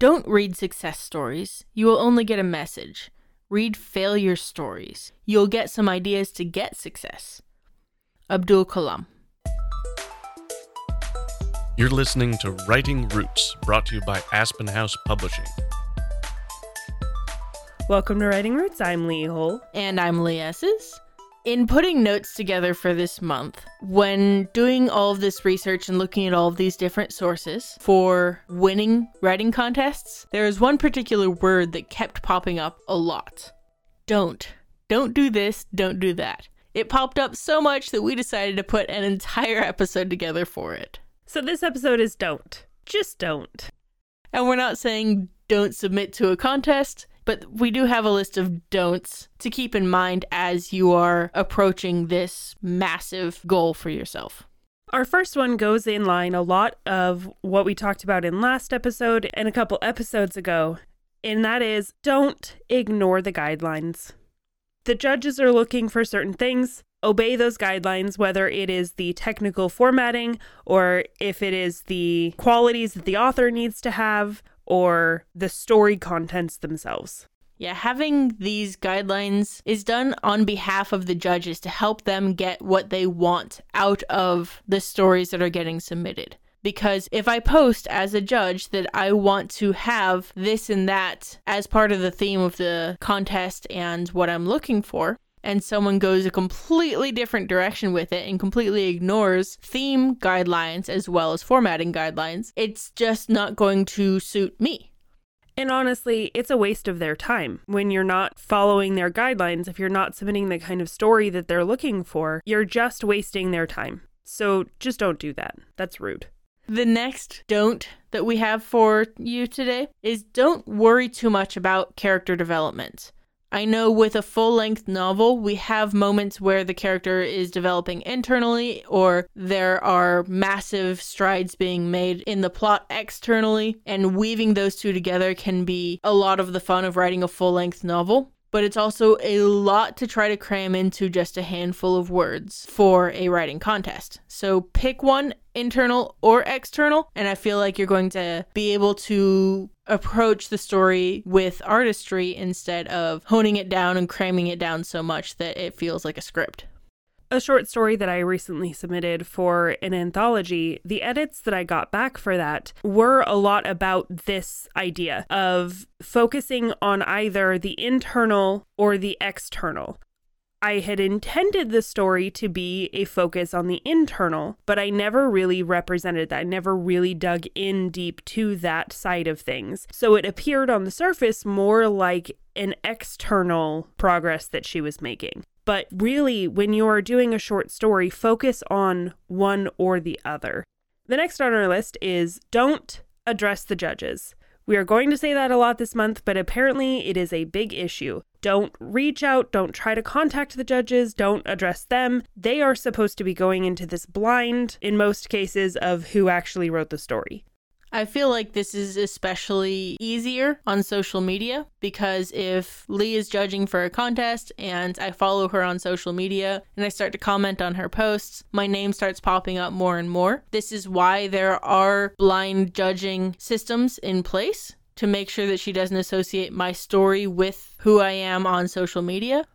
Don't read success stories. You will only get a message. Read failure stories. You'll get some ideas to get success. Abdul Kalam. You're listening to Writing Roots, brought to you by Aspen House Publishing. Welcome to Writing Roots. I'm Lee Hull. And I'm Lee Esses. In putting notes together for this month, when doing all of this research and looking at all of these different sources for winning writing contests, there is one particular word that kept popping up a lot. Don't. Don't do this, don't do that. It popped up so much that we decided to put an entire episode together for it. So this episode is don't. Just don't. And we're not saying don't submit to a contest, but we do have a list of don'ts to keep in mind as you are approaching this massive goal for yourself. Our first one goes in line a lot of what we talked about in last episode and a couple episodes ago, and that is don't ignore the guidelines. The judges are looking for certain things obey those guidelines, whether it is the technical formatting or if it is the qualities that the author needs to have or the story contents themselves. Yeah, having these guidelines is done on behalf of the judges to help them get what they want out of the stories that are getting submitted. Because if I post as a judge that I want to have this and that as part of the theme of the contest and what I'm looking for, and someone goes a completely different direction with it and completely ignores theme guidelines as well as formatting guidelines, it's just not going to suit me. And honestly, it's a waste of their time. When you're not following their guidelines, if you're not submitting the kind of story that they're looking for, you're just wasting their time. So just don't do that. That's rude. The next don't that we have for you today is don't worry too much about character development. I know with a full length novel, we have moments where the character is developing internally, or there are massive strides being made in the plot externally, and weaving those two together can be a lot of the fun of writing a full length novel. But it's also a lot to try to cram into just a handful of words for a writing contest. So pick one, internal or external, and I feel like you're going to be able to approach the story with artistry instead of honing it down and cramming it down so much that it feels like a script. A short story that I recently submitted for an anthology, the edits that I got back for that were a lot about this idea of focusing on either the internal or the external. I had intended the story to be a focus on the internal, but I never really represented that. I never really dug in deep to that side of things. So it appeared on the surface more like an external progress that she was making. But really, when you are doing a short story, focus on one or the other. The next on our list is don't address the judges. We are going to say that a lot this month, but apparently it is a big issue. Don't reach out, don't try to contact the judges, don't address them. They are supposed to be going into this blind, in most cases, of who actually wrote the story. I feel like this is especially easier on social media because if Lee is judging for a contest and I follow her on social media and I start to comment on her posts, my name starts popping up more and more. This is why there are blind judging systems in place to make sure that she doesn't associate my story with who I am on social media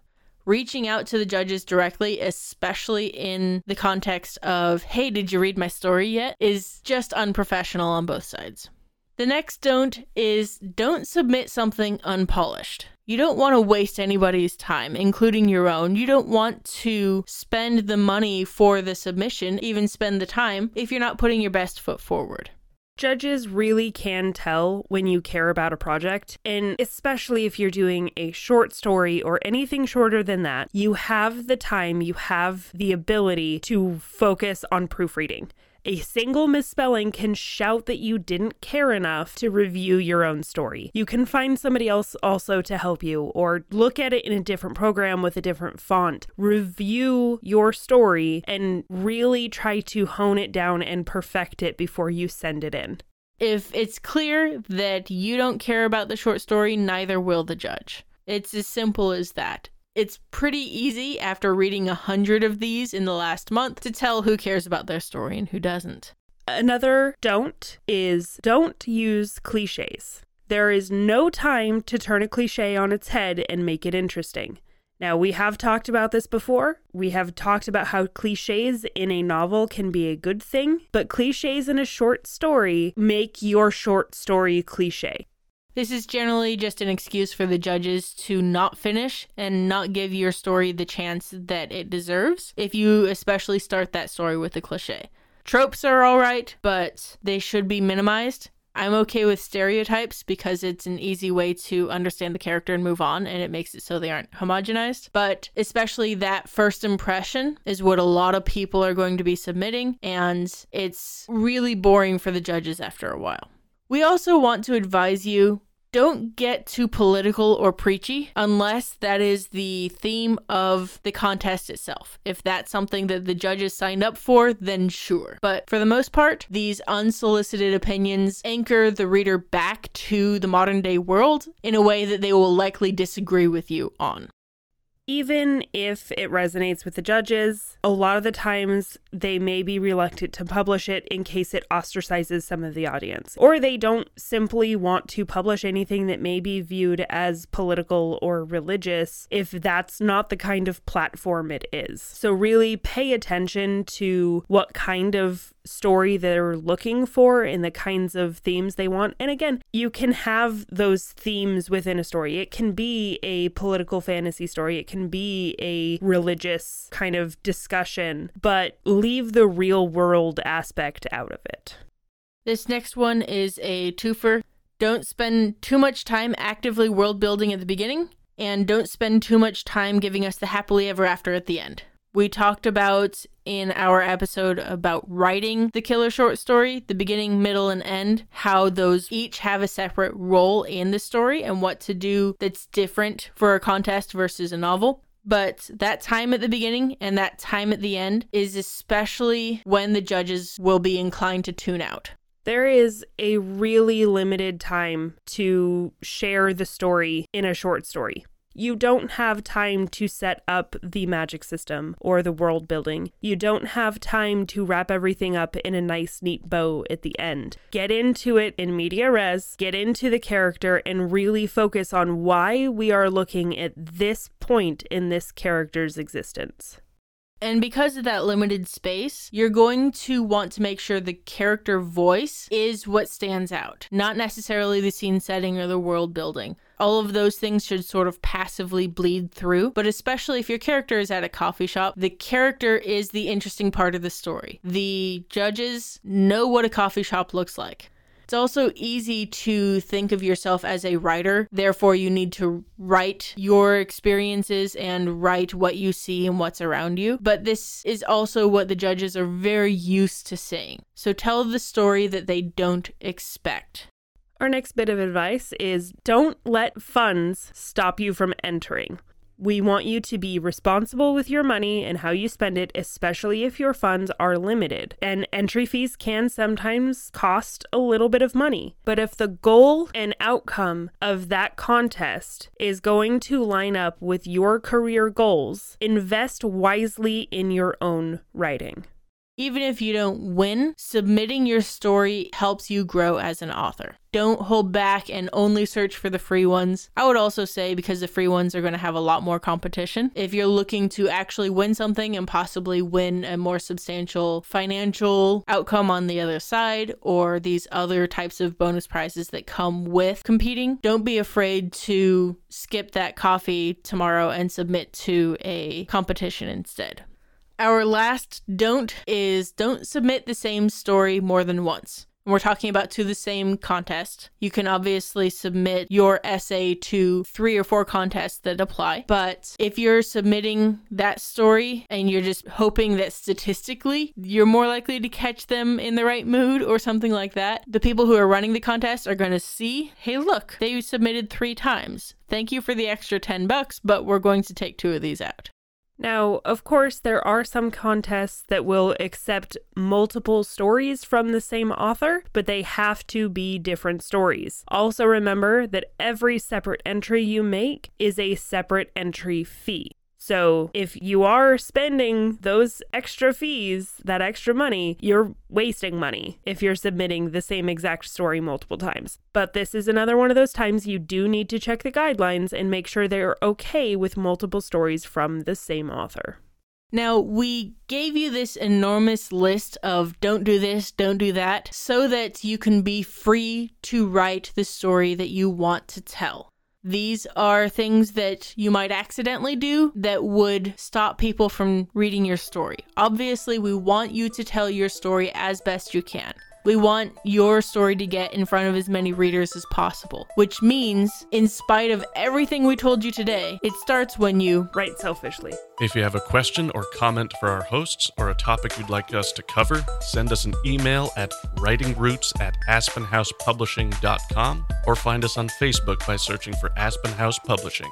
reaching out to the judges directly, especially in the context of, hey, did you read my story yet, is just unprofessional on both sides. The next don't is don't submit something unpolished. You don't want to waste anybody's time, including your own. You don't want to spend the money for the submission, even spend the time, if you're not putting your best foot forward. Judges really can tell when you care about a project, and especially if you're doing a short story or anything shorter than that, you have the time, you have the ability to focus on proofreading. A single misspelling can shout that you didn't care enough to review your own story. You can find somebody else also to help you, or look at it in a different program with a different font. Review your story and really try to hone it down and perfect it before you send it in. If it's clear that you don't care about the short story, neither will the judge. It's as simple as that. It's pretty easy after reading a hundred of these in the last month to tell who cares about their story and who doesn't. Another don't is don't use cliches. There is no time to turn a cliche on its head and make it interesting. Now, we have talked about this before. We have talked about how cliches in a novel can be a good thing, but cliches in a short story make your short story cliche. This is generally just an excuse for the judges to not finish and not give your story the chance that it deserves if you especially start that story with a cliche. Tropes are alright, but they should be minimized. I'm okay with stereotypes because it's an easy way to understand the character and move on, and it makes it so they aren't homogenized. But especially that first impression is what a lot of people are going to be submitting, and it's really boring for the judges after a while. We also want to advise you don't get too political or preachy unless that is the theme of the contest itself. If that's something that the judges signed up for, then sure. But for the most part, these unsolicited opinions anchor the reader back to the modern day world in a way that they will likely disagree with you on even if it resonates with the judges, a lot of the times they may be reluctant to publish it in case it ostracizes some of the audience. Or they don't simply want to publish anything that may be viewed as political or religious if that's not the kind of platform it is. So, really pay attention to what kind of story they're looking for and the kinds of themes they want. And again, you can have those themes within a story. It can be a political fantasy story, it can be a religious kind of discussion, but leave the real world aspect out of it. This next one is a twofer. Don't spend too much time actively world building at the beginning, and don't spend too much time giving us the happily ever after at the end. We talked about in our episode about writing the killer short story, the beginning, middle, and end, how those each have a separate role in the story and what to do that's different for a contest versus a novel. But that time at the beginning and that time at the end is especially when the judges will be inclined to tune out. There is a really limited time to share the story in a short story you don't have time to set up the magic system or the world building. You don't have time to wrap everything up in a nice, neat bow at the end. Get into it in media res, get into the character, and really focus on why we are looking at this point in this character's existence. And because of that limited space, you're going to want to make sure the character voice is what stands out, not necessarily the scene setting or the world building. All of those things should sort of passively bleed through, but especially if your character is at a coffee shop, the character is the interesting part of the story. The judges know what a coffee shop looks like. It's also easy to think of yourself as a writer. Therefore, you need to write your experiences and write what you see and what's around you. But this is also what the judges are very used to seeing. So tell the story that they don't expect. Our next bit of advice is don't let funds stop you from entering. We want you to be responsible with your money and how you spend it, especially if your funds are limited. And entry fees can sometimes cost a little bit of money. But if the goal and outcome of that contest is going to line up with your career goals, invest wisely in your own writing. Even if you don't win, submitting your story helps you grow as an author. Don't hold back and only search for the free ones. I would also say because the free ones are going to have a lot more competition. If you're looking to actually win something and possibly win a more substantial financial outcome on the other side, or these other types of bonus prizes that come with competing, don't be afraid to skip that coffee tomorrow and submit to a competition instead. Our last don't is don't submit the same story more than once. we're talking about to the same contest. You can obviously submit your essay to three or four contests that apply. But if you're submitting that story and you're just hoping that statistically you're more likely to catch them in the right mood or something like that, the people who are running the contest are going to see, hey, look, they submitted three times. Thank you for the extra 10 bucks, but we're going to take two of these out. Now, of course, there are some contests that will accept multiple stories from the same author, but they have to be different stories. Also, remember that every separate entry you make is a separate entry fee. So if you are spending those extra fees, that extra money, you're wasting money if you're submitting the same exact story multiple times. But this is another one of those times you do need to check the guidelines and make sure they're okay with multiple stories from the same author. Now, we gave you this enormous list of don't do this, don't do that, so that you can be free to write the story that you want to tell. These are things that you might accidentally do that would stop people from reading your story. Obviously, we want you to tell your story as best you can. We want your story to get in front of as many readers as possible, which means, in spite of everything we told you today, it starts when you write selfishly. If you have a question or comment for our hosts or a topic you'd like us to cover, send us an email at writingroots at aspenhousepublishing.com or find us on Facebook by searching for Aspen House Publishing.